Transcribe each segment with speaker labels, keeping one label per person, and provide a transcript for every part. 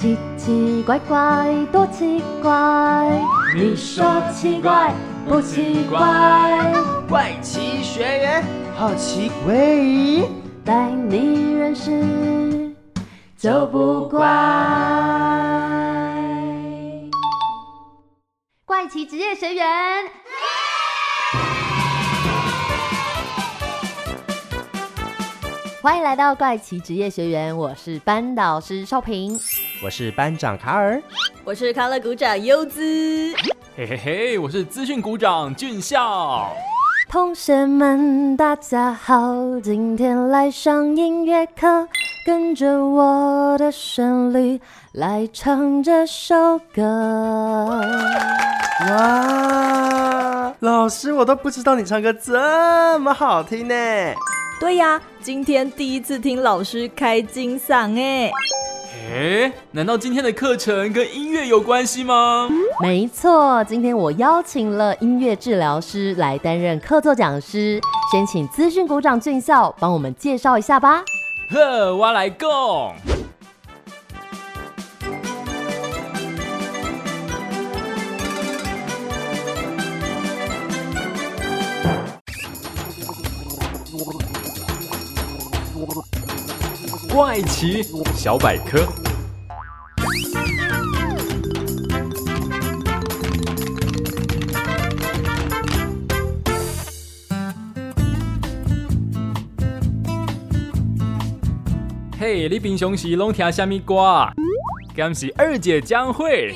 Speaker 1: 奇奇怪怪，多奇怪！你说奇怪不奇怪？
Speaker 2: 怪奇学员好奇怪，
Speaker 1: 带你认识就不怪。怪奇职业学员，欢迎来到怪奇职业学员，我是班导师少平。
Speaker 2: 我是班长卡尔，
Speaker 3: 我是康乐股长优姿，
Speaker 4: 嘿嘿嘿，我是资讯股长俊孝。
Speaker 1: 同学们，大家好，今天来上音乐课，跟着我的旋律来唱这首歌。
Speaker 2: 哇，老师，我都不知道你唱歌这么好听呢。
Speaker 3: 对呀，今天第一次听老师开金嗓哎。
Speaker 4: 哎，难道今天的课程跟音乐有关系吗？
Speaker 1: 没错，今天我邀请了音乐治疗师来担任客座讲师，先请资讯股长俊孝帮我们介绍一下吧。
Speaker 4: 呵，我来讲。怪奇小百科。嘿，你平常时拢听什么歌？敢是二姐将会？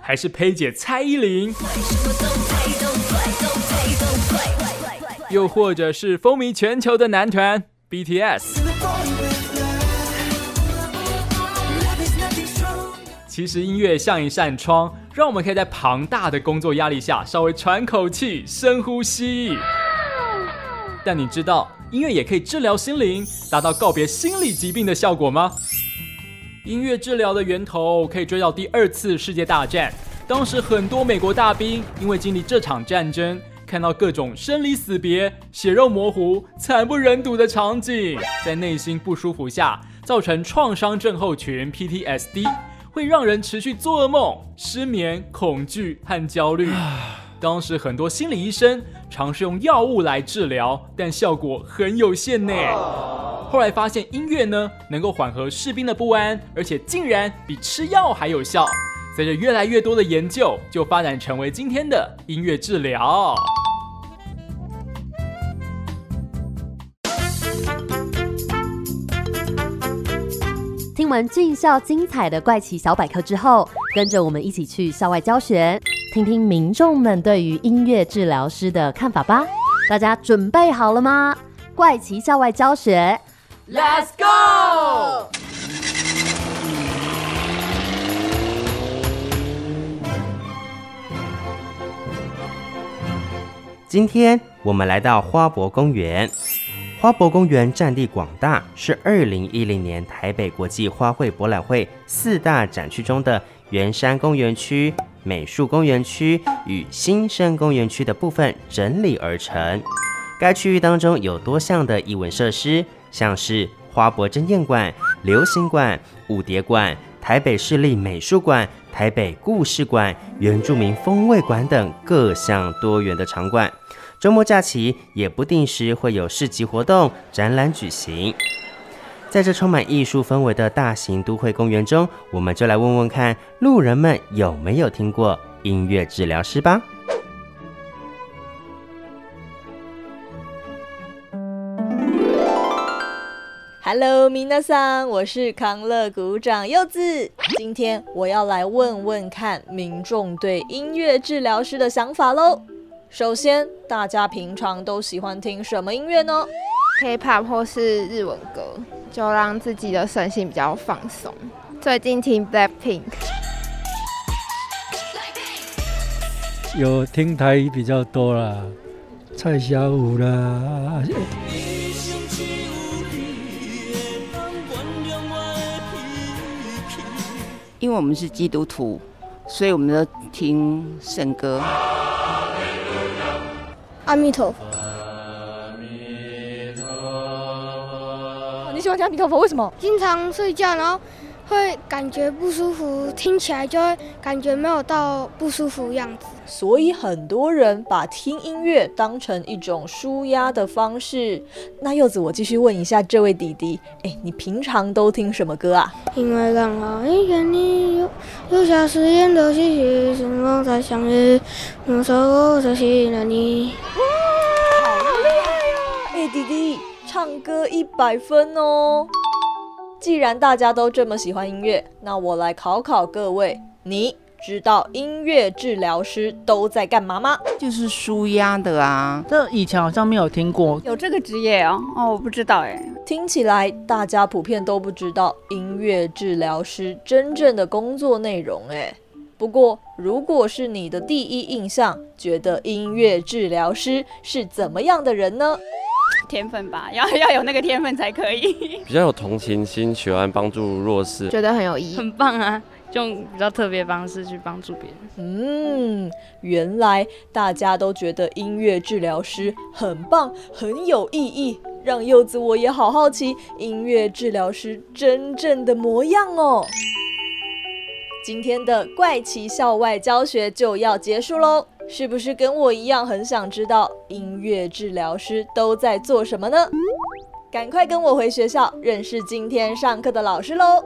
Speaker 4: 还是佩姐蔡依林？又或者是风靡全球的男团 BTS。其实音乐像一扇窗，让我们可以在庞大的工作压力下稍微喘口气、深呼吸。但你知道音乐也可以治疗心灵，达到告别心理疾病的效果吗？音乐治疗的源头可以追到第二次世界大战，当时很多美国大兵因为经历这场战争。看到各种生离死别、血肉模糊、惨不忍睹的场景，在内心不舒服下，造成创伤症候群 （PTSD），会让人持续做噩梦、失眠、恐惧和焦虑。当时很多心理医生尝试用药物来治疗，但效果很有限呢。后来发现音乐呢，能够缓和士兵的不安，而且竟然比吃药还有效。随着越来越多的研究，就发展成为今天的音乐治疗。
Speaker 1: 听完俊校精彩的怪奇小百科之后，跟着我们一起去校外教学，听听民众们对于音乐治疗师的看法吧。大家准备好了吗？怪奇校外教学
Speaker 3: ，Let's go！
Speaker 2: 今天我们来到花博公园。花博公园占地广大，是二零一零年台北国际花卉博览会四大展区中的圆山公园区、美术公园区与新生公园区的部分整理而成。该区域当中有多项的艺文设施，像是花博珍宴馆、流行馆、舞蝶馆、台北市立美术馆、台北故事馆、原住民风味馆等各项多元的场馆。周末假期也不定时会有市集活动、展览举行。在这充满艺术氛围的大型都会公园中，我们就来问问看路人们有没有听过音乐治疗师吧。
Speaker 3: Hello，米娜桑，我是康乐股长柚子。今天我要来问问看民众对音乐治疗师的想法喽。首先，大家平常都喜欢听什么音乐呢
Speaker 5: ？K-pop 或是日文歌，就让自己的身心比较放松。最近听 Blackpink，
Speaker 6: 有听台语比较多啦，蔡小五啦。
Speaker 7: 因为我们是基督徒，所以我们都听圣歌。
Speaker 8: 阿弥陀佛。你喜欢听阿弥陀佛？为什么？
Speaker 9: 经常睡觉，然后会感觉不舒服，听起来就会感觉没有到不舒服样子。
Speaker 3: 所以很多人把听音乐当成一种舒压的方式。那柚子，我继续问一下这位弟弟，哎，你平常都听什么歌啊？
Speaker 9: 因为刚好一见你有有下誓言的细细，时光才相遇，那时候我才信了你。
Speaker 3: 哇，好厉害呀！哎，弟弟，唱歌一百分哦。既然大家都这么喜欢音乐，那我来考考各位，你。知道音乐治疗师都在干嘛吗？
Speaker 7: 就是舒压的啊。
Speaker 10: 这以前好像没有听过，
Speaker 11: 有这个职业哦。哦，我不知道哎。
Speaker 3: 听起来大家普遍都不知道音乐治疗师真正的工作内容哎。不过，如果是你的第一印象，觉得音乐治疗师是怎么样的人呢？
Speaker 11: 天分吧，要要有那个天分才可以。
Speaker 12: 比较有同情心，喜欢帮助弱势，
Speaker 5: 觉得很有意义，
Speaker 11: 很棒啊。用比较特别方式去帮助别人。
Speaker 3: 嗯，原来大家都觉得音乐治疗师很棒，很有意义，让柚子我也好好奇音乐治疗师真正的模样哦。今天的怪奇校外教学就要结束喽，是不是跟我一样很想知道音乐治疗师都在做什么呢？赶快跟我回学校认识今天上课的老师喽！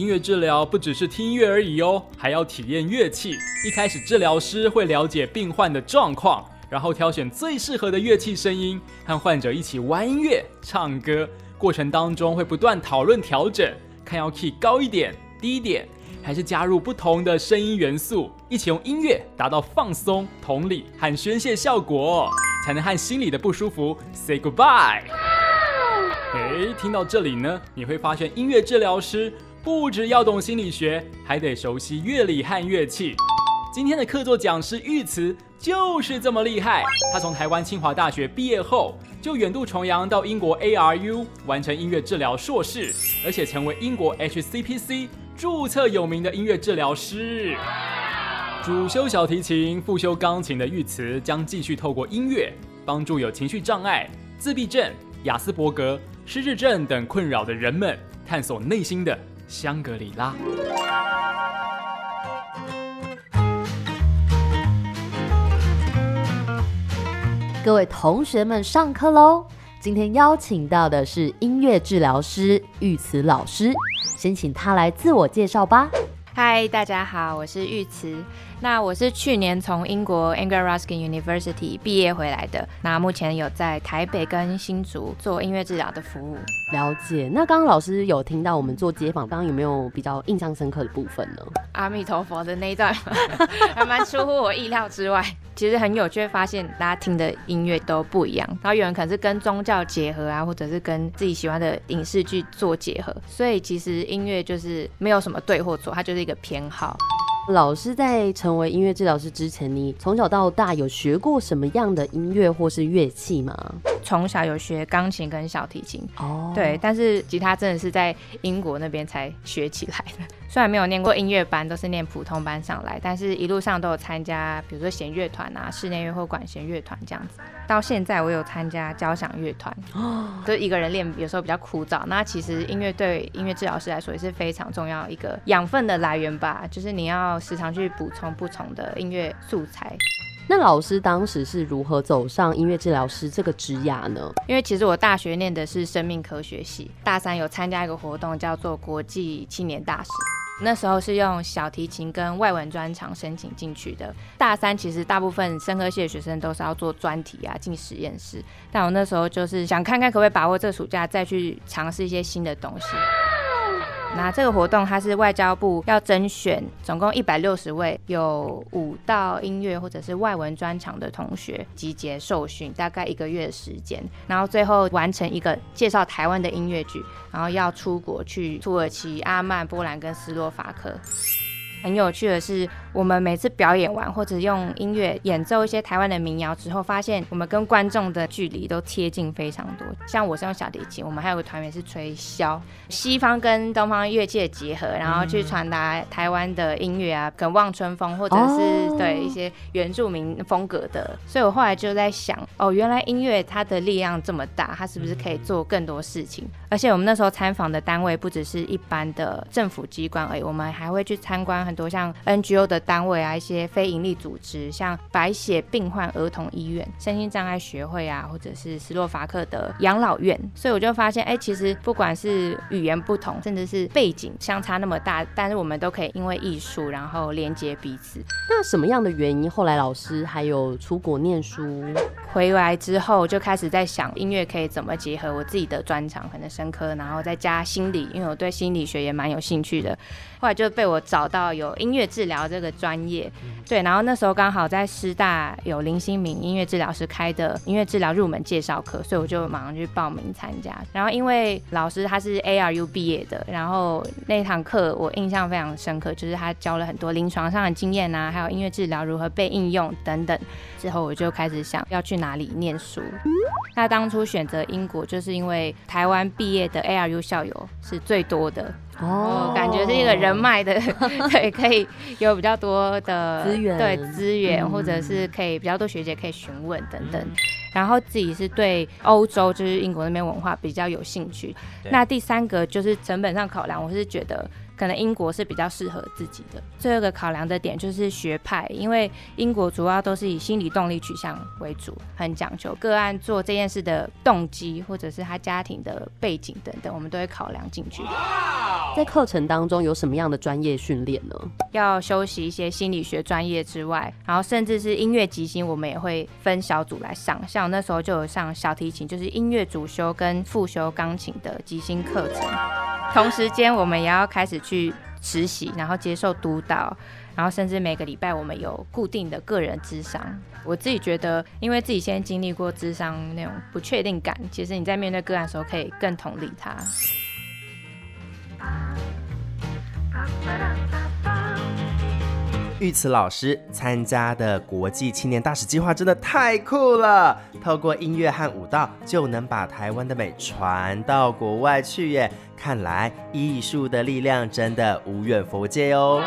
Speaker 4: 音乐治疗不只是听音乐而已哦，还要体验乐器。一开始，治疗师会了解病患的状况，然后挑选最适合的乐器声音，和患者一起玩音乐、唱歌。过程当中会不断讨论调整，看要 key 高一点、低一点，还是加入不同的声音元素，一起用音乐达到放松、同理和宣泄效果，才能和心里的不舒服 say goodbye。哎，听到这里呢，你会发现音乐治疗师。不只要懂心理学，还得熟悉乐理和乐器。今天的客座讲师玉慈就是这么厉害。他从台湾清华大学毕业后，就远渡重洋到英国 ARU 完成音乐治疗硕士，而且成为英国 HCPC 注册有名的音乐治疗师。主修小提琴、副修钢琴的玉慈，将继续透过音乐，帮助有情绪障碍、自闭症、雅斯伯格、失智症等困扰的人们，探索内心的。香格里拉，
Speaker 1: 各位同学们上课喽！今天邀请到的是音乐治疗师玉慈老师，先请他来自我介绍吧。
Speaker 5: 嗨，大家好，我是玉慈。那我是去年从英国 Anglia Ruskin University 毕业回来的。那目前有在台北跟新竹做音乐治疗的服务。
Speaker 1: 了解。那刚刚老师有听到我们做街访，刚刚有没有比较印象深刻的部分呢？
Speaker 5: 阿弥陀佛的那一段，还蛮出乎我意料之外。其实很有趣，发现大家听的音乐都不一样。然后有人可能是跟宗教结合啊，或者是跟自己喜欢的影视剧做结合。所以其实音乐就是没有什么对或错，它就是一个偏好。
Speaker 1: 老师在成为音乐治疗师之前，你从小到大有学过什么样的音乐或是乐器吗？
Speaker 5: 从小有学钢琴跟小提琴，哦，对，但是吉他真的是在英国那边才学起来的。虽然没有念过音乐班，都是念普通班上来，但是一路上都有参加，比如说弦乐团啊、室内乐或管弦乐团这样子。到现在我有参加交响乐团，就一个人练，有时候比较枯燥。那其实音乐对音乐治疗师来说也是非常重要一个养分的来源吧，就是你要时常去补充不同的音乐素材。
Speaker 1: 那老师当时是如何走上音乐治疗师这个职涯呢？
Speaker 5: 因为其实我大学念的是生命科学系，大三有参加一个活动叫做国际青年大使。那时候是用小提琴跟外文专长申请进去的。大三其实大部分生科系的学生都是要做专题啊，进实验室。但我那时候就是想看看可不可以把握这暑假再去尝试一些新的东西。那这个活动它是外交部要甄选，总共一百六十位有舞蹈、音乐或者是外文专长的同学集结受训，大概一个月的时间，然后最后完成一个介绍台湾的音乐剧，然后要出国去土耳其、阿曼、波兰跟斯洛伐克。很有趣的是，我们每次表演完或者用音乐演奏一些台湾的民谣之后，发现我们跟观众的距离都贴近非常多。像我是用小提琴，我们还有个团员是吹箫，西方跟东方乐器的结合，然后去传达台湾的音乐啊，跟望春风或者是对一些原住民风格的。所以我后来就在想，哦，原来音乐它的力量这么大，它是不是可以做更多事情？而且我们那时候参访的单位不只是一般的政府机关而已，我们还会去参观。很多像 NGO 的单位啊，一些非营利组织，像白血病患儿童医院、身心障碍学会啊，或者是斯洛伐克的养老院，所以我就发现，哎，其实不管是语言不同，甚至是背景相差那么大，但是我们都可以因为艺术，然后连接彼此。
Speaker 1: 那什么样的原因，后来老师还有出国念书，
Speaker 5: 回来之后就开始在想音乐可以怎么结合我自己的专长，可能生科，然后再加心理，因为我对心理学也蛮有兴趣的。后来就被我找到有音乐治疗这个专业，对，然后那时候刚好在师大有林新明音乐治疗师开的音乐治疗入门介绍课，所以我就马上去报名参加。然后因为老师他是 ARU 毕业的，然后那堂课我印象非常深刻，就是他教了很多临床上的经验啊，还有音乐治疗如何被应用等等。之后我就开始想要去哪里念书。那当初选择英国，就是因为台湾毕业的 ARU 校友是最多的。哦，感觉是一个人脉的，对，可以有比较多的
Speaker 1: 资源，
Speaker 5: 对资源，或者是可以比较多学姐可以询问等等。然后自己是对欧洲，就是英国那边文化比较有兴趣。那第三个就是成本上考量，我是觉得。可能英国是比较适合自己的。最后一个考量的点就是学派，因为英国主要都是以心理动力取向为主，很讲究个案做这件事的动机，或者是他家庭的背景等等，我们都会考量进去。
Speaker 1: 在课程当中有什么样的专业训练呢？
Speaker 5: 要修习一些心理学专业之外，然后甚至是音乐即兴，我们也会分小组来上。像我那时候就有上小提琴，就是音乐主修跟副修钢琴的即兴课程。同时间，我们也要开始去实习，然后接受督导，然后甚至每个礼拜我们有固定的个人智商。我自己觉得，因为自己先经历过智商那种不确定感，其实你在面对个案的时候可以更同理他。
Speaker 2: 玉慈老师参加的国际青年大使计划真的太酷了！透过音乐和舞蹈，就能把台湾的美传到国外去耶！看来艺术的力量真的无远佛界哦。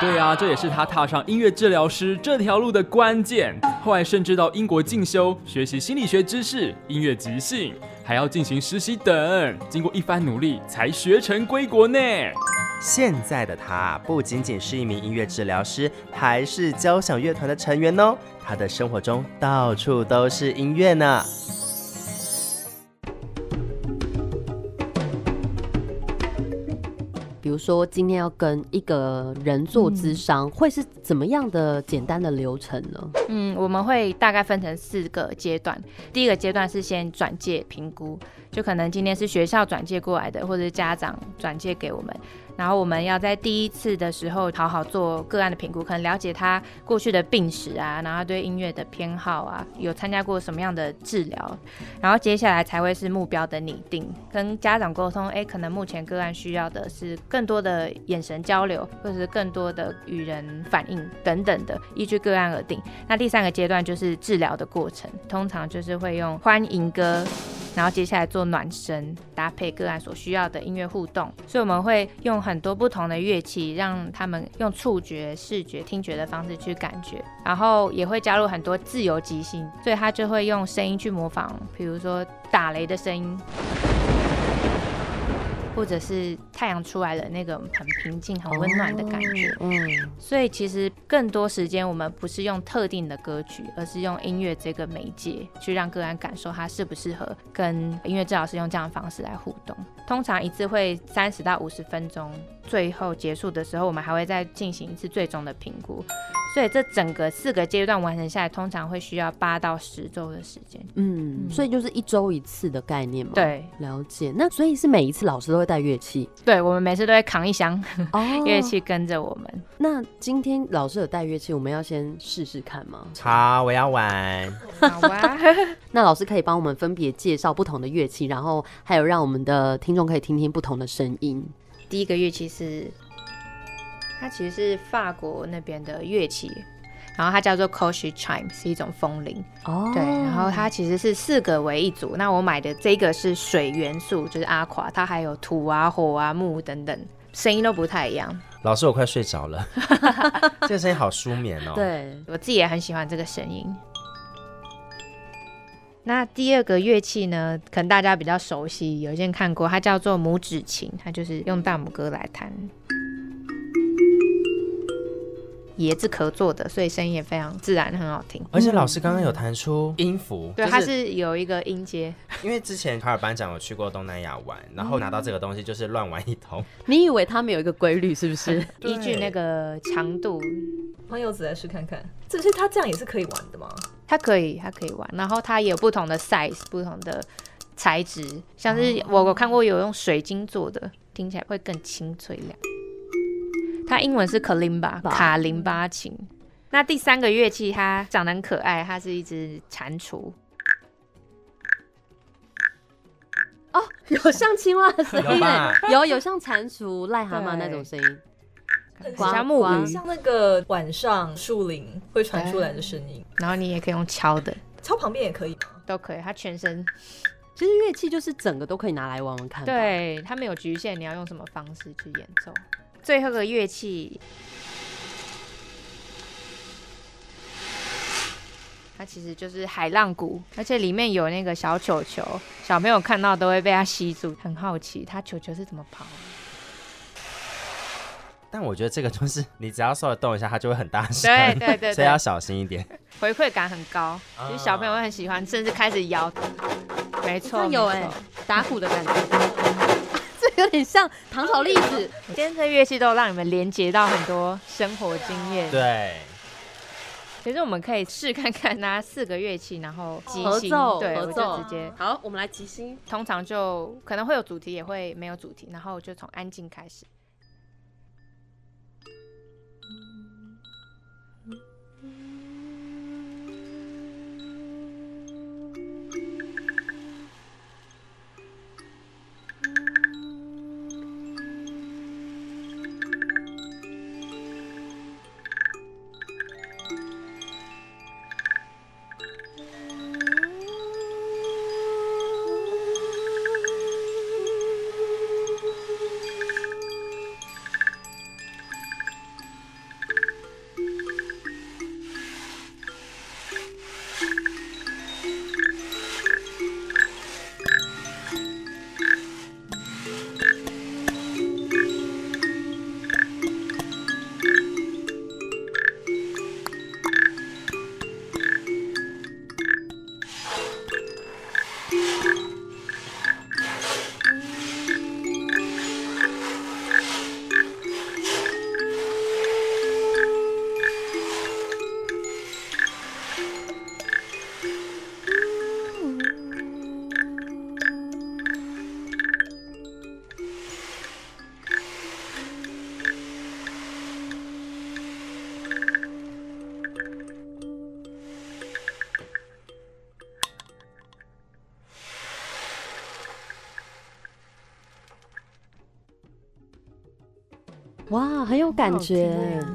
Speaker 4: 对啊，这也是他踏上音乐治疗师这条路的关键。后来甚至到英国进修，学习心理学知识、音乐即兴，还要进行实习等。经过一番努力，才学成归国呢。
Speaker 2: 现在的他不仅仅是一名音乐治疗师，还是交响乐团的成员哦。他的生活中到处都是音乐呢。
Speaker 1: 比如说，今天要跟一个人做咨商，会是怎么样的简单的流程呢？
Speaker 5: 嗯，我们会大概分成四个阶段。第一个阶段是先转介评估，就可能今天是学校转介过来的，或者是家长转介给我们。然后我们要在第一次的时候好好做个案的评估，可能了解他过去的病史啊，然后对音乐的偏好啊，有参加过什么样的治疗，然后接下来才会是目标的拟定，跟家长沟通，哎，可能目前个案需要的是更多的眼神交流，或者是更多的与人反应等等的，依据个案而定。那第三个阶段就是治疗的过程，通常就是会用欢迎歌。然后接下来做暖身，搭配个案所需要的音乐互动，所以我们会用很多不同的乐器，让他们用触觉、视觉、听觉的方式去感觉，然后也会加入很多自由即兴，所以他就会用声音去模仿，比如说打雷的声音。或者是太阳出来了，那个很平静、很温暖的感觉。嗯，所以其实更多时间我们不是用特定的歌曲，而是用音乐这个媒介去让个案感受他适不适合跟音乐治疗师用这样的方式来互动。通常一次会三十到五十分钟，最后结束的时候，我们还会再进行一次最终的评估。所以这整个四个阶段完成下来，通常会需要八到十周的时间。
Speaker 1: 嗯，所以就是一周一次的概念嘛。
Speaker 5: 对，
Speaker 1: 了解。那所以是每一次老师都会带乐器？
Speaker 5: 对，我们每次都会扛一箱 乐器跟着我们。
Speaker 1: 那今天老师有带乐器，我们要先试试看吗？
Speaker 2: 好，我要玩。
Speaker 5: 好啊。
Speaker 1: 那老师可以帮我们分别介绍不同的乐器，然后还有让我们的听众可以听听不同的声音。
Speaker 5: 第一个乐器是。它其实是法国那边的乐器，然后它叫做 Cochy Chime，是一种风铃。
Speaker 1: 哦
Speaker 5: 对，然后它其实是四个为一组。那我买的这个是水元素，就是阿垮，它还有土啊、火啊、木等等，声音都不太一样。
Speaker 2: 老师，我快睡着了，这个声音好舒眠哦。，
Speaker 1: 对，
Speaker 5: 我自己也很喜欢这个声音。那第二个乐器呢，可能大家比较熟悉，有些人看过，它叫做拇指琴，它就是用大拇哥来弹，椰子壳做的，所以声音也非常自然，很好听。
Speaker 2: 而且老师刚刚有弹出音符，
Speaker 5: 对，
Speaker 2: 就
Speaker 5: 它是有一个音阶，
Speaker 2: 因为之前卡尔班长有去过东南亚玩，然后拿到这个东西就是乱玩一通。
Speaker 1: 你以为他们有一个规律是不是？
Speaker 5: 依据那个强度，
Speaker 3: 朋友子来试看看，这是他这样也是可以玩的吗？
Speaker 5: 它可以，它可以玩，然后它也有不同的 size，不同的材质，像是我我看过有用水晶做的，听起来会更清脆亮。它英文是 kalimba 卡林巴琴。那第三个乐器它长得很可爱，它是一只蟾蜍，
Speaker 1: 哦，有像青蛙的声音。
Speaker 2: 有，
Speaker 1: 有有像蟾蜍、癞蛤蟆那种声音，
Speaker 3: 很
Speaker 5: 像木
Speaker 1: 呱
Speaker 5: 鱼。
Speaker 3: 像那个晚上树林会传出来的声音，
Speaker 5: 然后你也可以用敲的，
Speaker 3: 敲旁边也可以？
Speaker 5: 都可以。它全身，
Speaker 1: 其实乐器就是整个都可以拿来玩玩看。，
Speaker 5: 对，它没有局限，你要用什么方式去演奏。最后一个乐器，它其实就是海浪鼓，而且里面有那个小球球，小朋友看到都会被它吸住，很好奇它球球是怎么跑的。
Speaker 2: 但我觉得这个就是你只要稍微动一下，它就会很大声。
Speaker 5: 对对对对，
Speaker 2: 所以要小心一点。
Speaker 5: 回馈感很高，其实小朋友会很喜欢，甚至开始摇。没错，
Speaker 1: 有哎、打鼓的感觉，这 有点像唐朝历史。
Speaker 5: 今天这乐器都让你们连接到很多生活经验。
Speaker 2: 对，
Speaker 5: 其实我们可以试看看拿四个乐器，然后即兴，
Speaker 1: 合奏，
Speaker 5: 对，我就直接，
Speaker 1: 好，我们来即兴。
Speaker 5: 通常就可能会有主题，也会没有主题，然后就从安静开始。
Speaker 1: 感觉，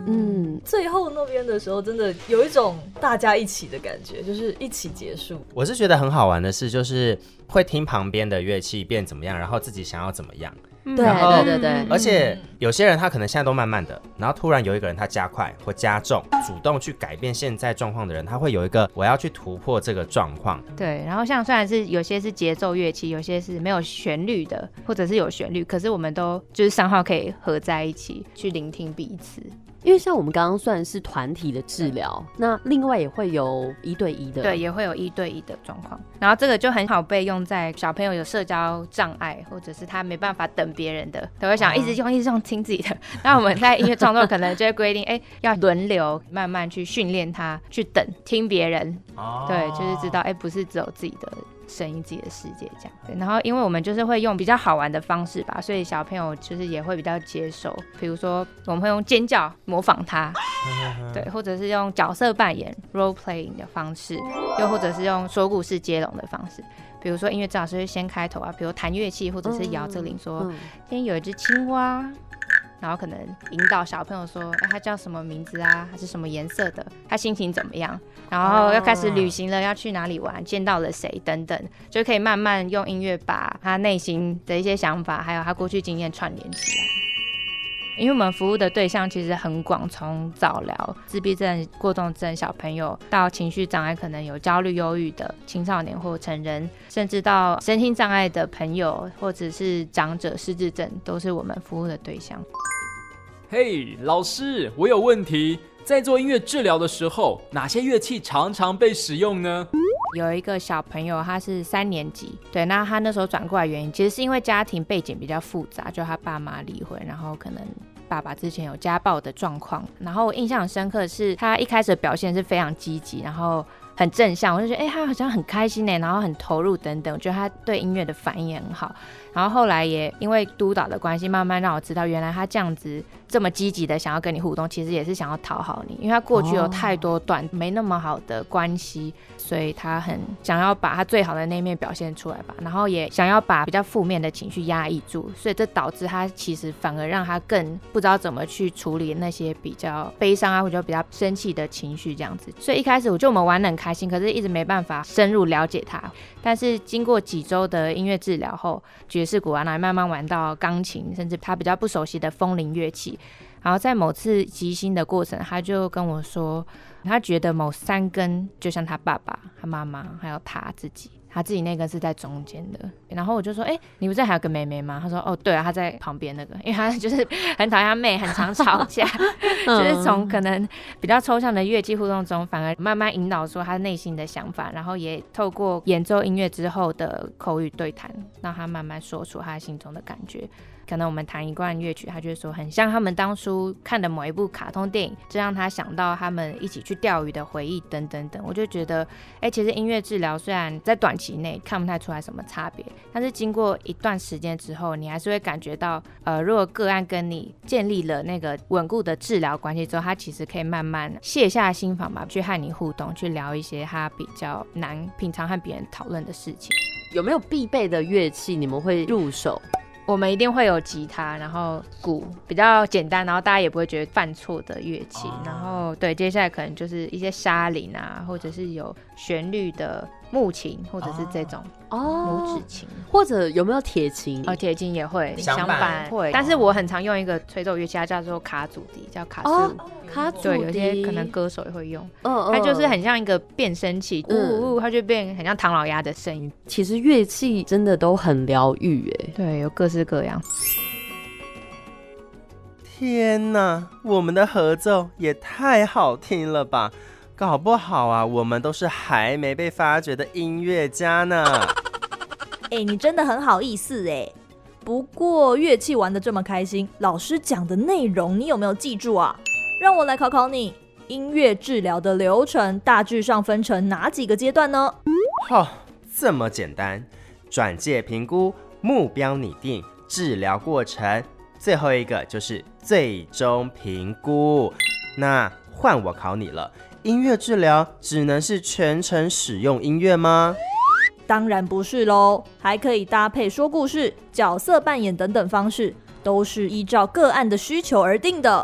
Speaker 1: 嗯，
Speaker 3: 最后那边的时候，真的有一种大家一起的感觉，就是一起结束。
Speaker 2: 我是觉得很好玩的是，就是会听旁边的乐器变怎么样，然后自己想要怎么样。
Speaker 1: 对对对对，
Speaker 2: 而且有些人他可能现在都慢慢的，然后突然有一个人他加快或加重，主动去改变现在状况的人，他会有一个我要去突破这个状况。
Speaker 5: 对，然后像虽然是有些是节奏乐器，有些是没有旋律的，或者是有旋律，可是我们都就是三号可以合在一起去聆听彼此。
Speaker 1: 因为像我们刚刚算是团体的治疗，那另外也会有一对一的，
Speaker 5: 对，也会有一对一的状况。然后这个就很好被用在小朋友有社交障碍，或者是他没办法等别人的，他会想一直用一直用听自己的。那我们在音乐创作可能就会规定，哎，要轮流慢慢去训练他去等听别人，
Speaker 2: 哦
Speaker 5: 对，就是知道，哎，不是只有自己的声音、自己的世界这样。对，然后因为我们就是会用比较好玩的方式吧，所以小朋友就是也会比较接受。比如说，我们会用尖叫模仿他，对，或者是用角色扮演 role playing 的方式，又或者是用说故事接龙的方式。比如说音乐治疗师会先开头啊，比如弹乐器或者是摇这铃说，
Speaker 1: 嗯
Speaker 5: 今天有一只青蛙，然后可能引导小朋友说，哎，他叫什么名字啊？还是什么颜色的？他心情怎么样？然后要开始旅行了，要去哪里玩？见到了谁？等等，就可以慢慢用音乐把他内心的一些想法，还有他过去经验串联起来。因为我们服务的对象其实很广，从早疗、自闭症、过动症小朋友，到情绪障碍，可能有焦虑、忧郁的青少年或成人，甚至到身心障碍的朋友，或者是长者、失智症，都是我们服务的对象。
Speaker 4: 嘿，老师，我有问题。在做音乐治疗的时候，哪些乐器常常被使用呢？
Speaker 5: 有一个小朋友，他是三年级，对，那他那时候转过来原因，其实是因为家庭背景比较复杂，就他爸妈离婚，然后可能爸爸之前有家暴的状况，然后我印象很深刻的是他一开始的表现是非常积极，然后很正向，我就觉得哎，他好像很开心呢，然后很投入等等，我觉得他对音乐的反应也很好，然后后来也因为督导的关系，慢慢让我知道原来他这样子。这么积极的想要跟你互动，其实也是想要讨好你，因为他过去有太多段没那么好的关系，所以他很想要把他最好的那一面表现出来吧，然后也想要把比较负面的情绪压抑住，所以这导致他其实反而让他更不知道怎么去处理那些比较悲伤啊或者比较生气的情绪这样子。所以一开始我就我们玩的很开心，可是一直没办法深入了解他。但是经过几周的音乐治疗后，爵士鼓啊，来慢慢玩到钢琴，甚至他比较不熟悉的风铃乐器。然后在某次即兴的过程，他就跟我说，他觉得某三根就像他爸爸、他妈妈，还有他自己，他自己那个是在中间的。然后我就说，哎，你不是还有个妹妹吗？他说，哦，对啊，他在旁边那个，因为他就是很讨厌他妹，很常吵架，就是从可能比较抽象的乐器互动中，反而慢慢引导出他内心的想法，然后也透过演奏音乐之后的口语对谈，让他慢慢说出他心中的感觉。可能我们弹一段乐曲，他就会说很像他们当初看的某一部卡通电影，这让他想到他们一起去钓鱼的回忆等等等。我就觉得，哎，其实音乐治疗虽然在短期内看不太出来什么差别，但是经过一段时间之后，你还是会感觉到，呃，如果个案跟你建立了那个稳固的治疗关系之后，他其实可以慢慢卸下心防吧，去和你互动，去聊一些他比较难平常和别人讨论的事情。
Speaker 1: 有没有必备的乐器你们会入手？
Speaker 5: 我们一定会有吉他，然后鼓比较简单，然后大家也不会觉得犯错的乐器。然后对，接下来可能就是一些沙林啊，或者是有旋律的。木琴或者是这种哦，拇指琴，
Speaker 1: 或者有没有铁琴？
Speaker 5: 哦，铁琴也会，响板会。但是我很常用一个吹奏乐器，它叫做卡祖笛，叫卡斯。
Speaker 1: 卡祖
Speaker 5: 对，有些可能歌手也会用。嗯它就是很像一个变声器，呜呜，它就变很像唐老鸭的声音。
Speaker 1: 其实乐器真的都很疗愈，哎，
Speaker 5: 对，有各式各样。
Speaker 2: 天哪，我们的合奏也太好听了吧！搞不好啊，我们都是还没被发掘的音乐家呢。
Speaker 3: 哎，你真的很好意思哎。不过乐器玩的这么开心，老师讲的内容你有没有记住啊？让我来考考你，音乐治疗的流程大致上分成哪几个阶段呢？
Speaker 2: 哦，这么简单，转介评估、目标拟定、治疗过程，最后一个就是最终评估。那换我考你了。音乐治疗只能是全程使用音乐吗？
Speaker 3: 当然不是喽，还可以搭配说故事、角色扮演等等方式，都是依照个案的需求而定的。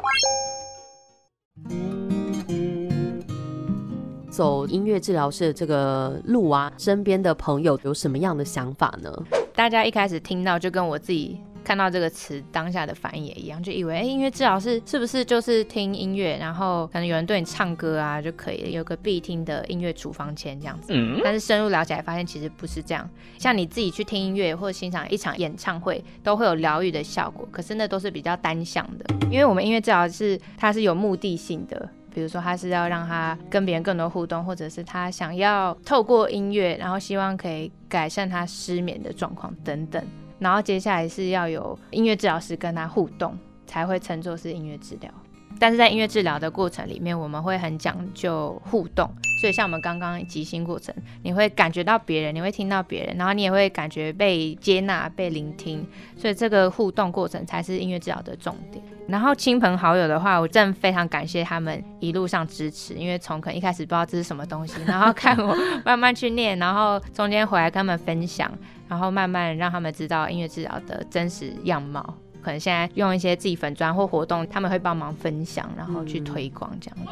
Speaker 1: 走音乐治疗师的这个路啊，身边的朋友有什么样的想法呢？
Speaker 5: 大家一开始听到就跟我自己。看到这个词，当下的反应也一样，就以为哎，音乐治疗是是不是就是听音乐，然后可能有人对你唱歌啊就可以有个必听的音乐处方签这样子。嗯。但是深入了解，发现其实不是这样。像你自己去听音乐或者欣赏一场演唱会，都会有疗愈的效果，可是那都是比较单向的。因为我们音乐治疗是它是有目的性的，比如说他是要让他跟别人更多互动，或者是他想要透过音乐，然后希望可以改善他失眠的状况等等。然后接下来是要有音乐治疗师跟他互动，才会称作是音乐治疗。但是在音乐治疗的过程里面，我们会很讲究互动，所以像我们刚刚即兴过程，你会感觉到别人，你会听到别人，然后你也会感觉被接纳、被聆听，所以这个互动过程才是音乐治疗的重点。然后亲朋好友的话，我真非常感谢他们一路上支持，因为从可能一开始不知道这是什么东西，然后看我慢慢去念，然后中间回来跟他们分享。然后慢慢让他们知道音乐治疗的真实样貌，可能现在用一些自己粉砖或活动，他们会帮忙分享，然后去推广这样子。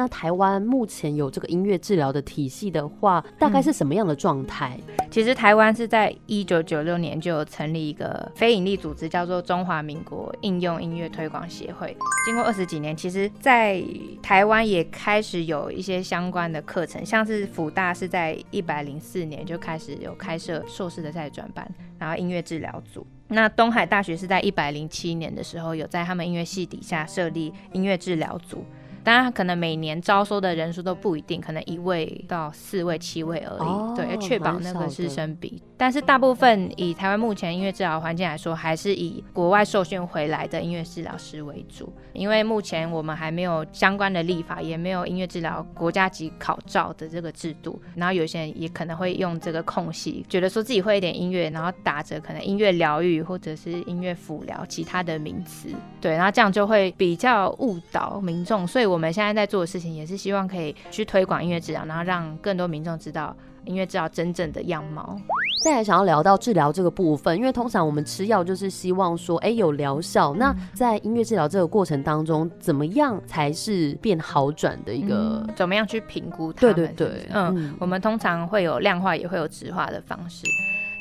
Speaker 1: 那台湾目前有这个音乐治疗的体系的话，大概是什么样的状态？
Speaker 5: 其实台湾是在一九九六年就有成立一个非营利组织，叫做中华民国应用音乐推广协会。经过二十几年，其实在台湾也开始有一些相关的课程，像是辅大是在一百零四年就开始有开设硕士的在转班，然后音乐治疗组。那东海大学是在一百零七年的时候有在他们音乐系底下设立音乐治疗组。当然，可能每年招收的人数都不一定，可能一位到四位、七位而已。对，要确保那个师生比。但是大部分以台湾目前音乐治疗环境来说，还是以国外受训回来的音乐治疗师为主。因为目前我们还没有相关的立法，也没有音乐治疗国家级考照的这个制度。然后有些人也可能会用这个空隙，觉得说自己会一点音乐，然后打着可能音乐疗愈或者是音乐辅疗其他的名词。对，然后这样就会比较误导民众。所以我们现在在做的事情，也是希望可以去推广音乐治疗，然后让更多民众知道。音乐治疗真正的样貌。
Speaker 1: 再来想要聊到治疗这个部分，因为通常我们吃药就是希望说，哎，有疗效。那在音乐治疗这个过程当中，怎么样才是变好转的一个？
Speaker 5: 怎么样去评估它？
Speaker 1: 对对对，
Speaker 5: 嗯，我们通常会有量化，也会有质化的方式。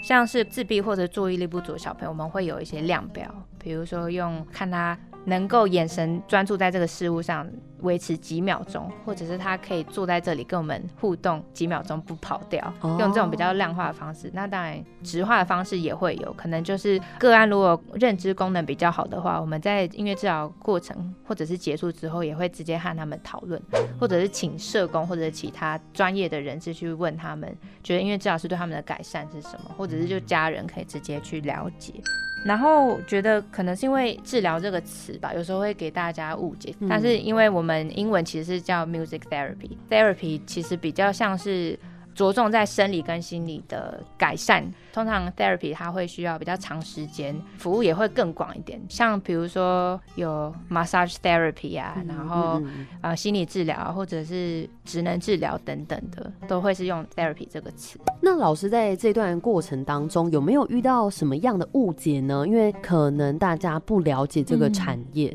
Speaker 5: 像是自闭或者注意力不足的小朋友，我们会有一些量表，比如说用看他能够眼神专注在这个事物上。维持几秒钟，或者是他可以坐在这里跟我们互动几秒钟不跑掉，用这种比较量化的方式。那当然，直化的方式也会有可能，就是个案如果认知功能比较好的话，我们在音乐治疗过程或者是结束之后，也会直接和他们讨论，或者是请社工或者其他专业的人士去问他们，觉得音乐治疗师对他们的改善是什么，或者是就家人可以直接去了解。然后觉得可能是因为治疗这个词吧，有时候会给大家误解。但是因为我们英文其实是叫 music therapy，therapy 其实比较像是。着重在生理跟心理的改善，通常 therapy 它会需要比较长时间，服务也会更广一点。像比如说有 massage therapy 啊，然后呃心理治疗或者是职能治疗等等的，都会是用 therapy 这个词。
Speaker 1: 那老师在这段过程当中有没有遇到什么样的误解呢？因为可能大家不了解这个产业。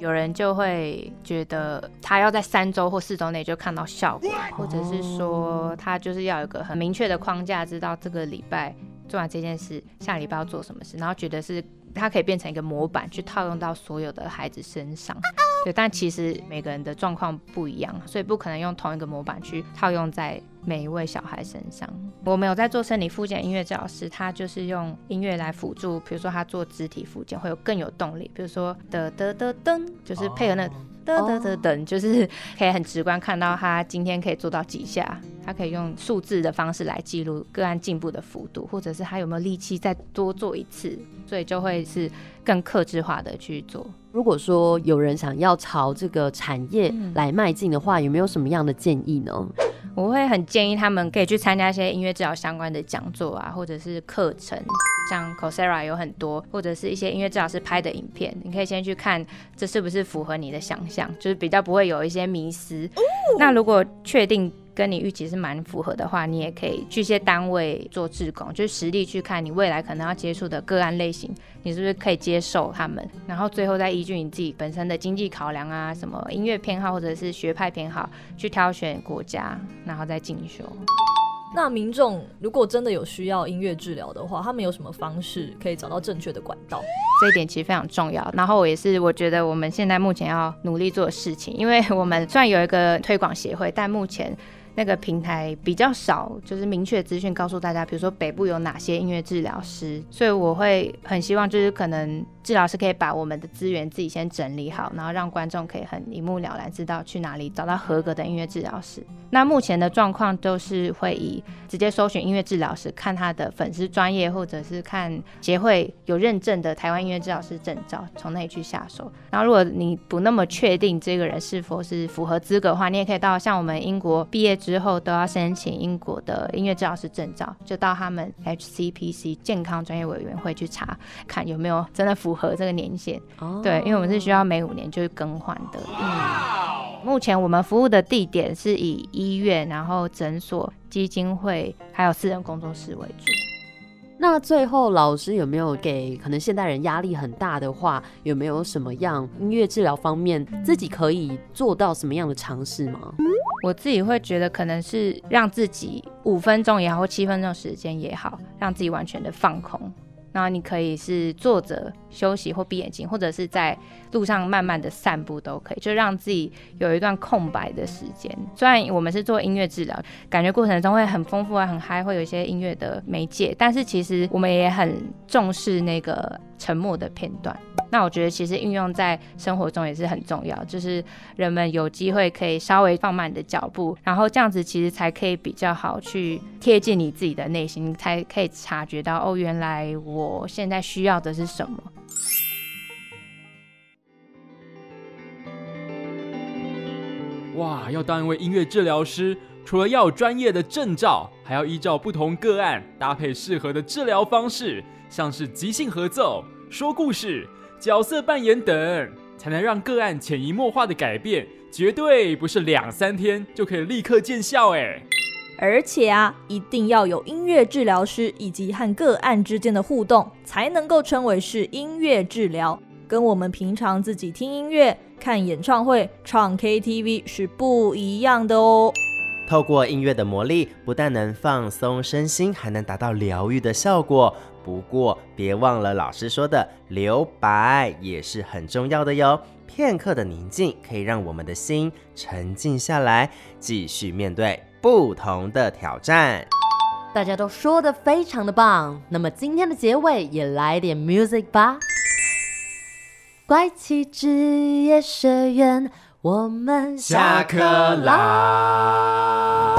Speaker 5: 有人就会觉得他要在三周或四周内就看到效果，或者是说他就是要有个很明确的框架，知道这个礼拜做完这件事，下礼拜要做什么事，然后觉得是它可以变成一个模板去套用到所有的孩子身上。对，但其实每个人的状况不一样，所以不可能用同一个模板去套用在每一位小孩身上。我们有在做生理复健音乐治疗师，他就是用音乐来辅助，比如说他做肢体复健会有更有动力，比如说的的的噔，就是配合那的的的噔，就是可以很直观看到他今天可以做到几下，他可以用数字的方式来记录个案进步的幅度，或者是他有没有力气再多做一次，所以就会是更克制化的去做。
Speaker 1: 如果说有人想要朝这个产业来迈进的话，有没有什么样的建议呢？
Speaker 5: 我会很建议他们可以去参加一些音乐治疗相关的讲座啊，或者是课程，像 Coursera 有很多，或者是一些音乐治疗师拍的影片，你可以先去看这是不是符合你的想象，就是比较不会有一些迷失。那如果确定。跟你预期是蛮符合的话，你也可以去一些单位做志工，就是实地去看你未来可能要接触的个案类型，你是不是可以接受他们？然后最后再依据你自己本身的经济考量啊，什么音乐偏好或者是学派偏好，去挑选国家，然后再进修。
Speaker 3: 那民众如果真的有需要音乐治疗的话，他们有什么方式可以找到正确的管道？
Speaker 5: 这一点其实非常重要。然后我也是，我觉得我们现在目前要努力做的事情，因为我们虽然有一个推广协会，但目前。那个平台比较少，就是明确资讯告诉大家，比如说北部有哪些音乐治疗师，所以我会很希望，就是可能治疗师可以把我们的资源自己先整理好，然后让观众可以很一目了然知道去哪里找到合格的音乐治疗师。那目前的状况都是会以直接搜寻音乐治疗师，看他的粉丝专业，或者是看协会有认证的台湾音乐治疗师证照，从那里去下手。然后如果你不那么确定这个人是否是符合资格的话，你也可以到像我们英国毕业之后都要申请英国的音乐治疗师证照，就到他们 HCPC 健康专业委员会去查，看有没有真的符合这个年限。对，因为我们是需要每五年就更换的。嗯，目前我们服务的地点是以医院，然后诊所、基金会，还有私人工作室为主。
Speaker 1: 那最后老师有没有给可能现代人压力很大的话，有没有什么样音乐治疗方面自己可以做到什么样的尝试吗？
Speaker 5: 我自己会觉得可能是让自己五分钟也好，或七分钟时间也好，让自己完全的放空。然后你可以是坐着休息或闭眼睛，或者是在路上慢慢的散步都可以，就让自己有一段空白的时间。虽然我们是做音乐治疗，感觉过程中会很丰富啊，很嗨，会有一些音乐的媒介，但是其实我们也很重视那个沉默的片段。那我觉得其实运用在生活中也是很重要，就是人们有机会可以稍微放慢你的脚步，然后这样子其实才可以比较好去贴近你自己的内心，才可以察觉到哦，原来我现在需要的是什么。
Speaker 4: 哇，要当一位音乐治疗师，除了要有专业的证照，还要依照不同个案搭配适合的治疗方式，像是即兴合奏、说故事、角色扮演等，才能让个案潜移默化的改变，绝对不是两三天就可以立刻见效哎。
Speaker 3: 而且啊，一定要有音乐治疗师以及和个案之间的互动，才能够称为是音乐治疗。跟我们平常自己听音乐、看演唱会、唱 KTV 是不一样的哦。
Speaker 2: 透过音乐的魔力，不但能放松身心，还能达到疗愈的效果。不过，别忘了老师说的留白也是很重要的哟。片刻的宁静可以让我们的心沉静下来，继续面对不同的挑战。
Speaker 1: 大家都说的非常的棒，那么今天的结尾也来点 music 吧。怪奇职业学院，我们
Speaker 4: 下课啦！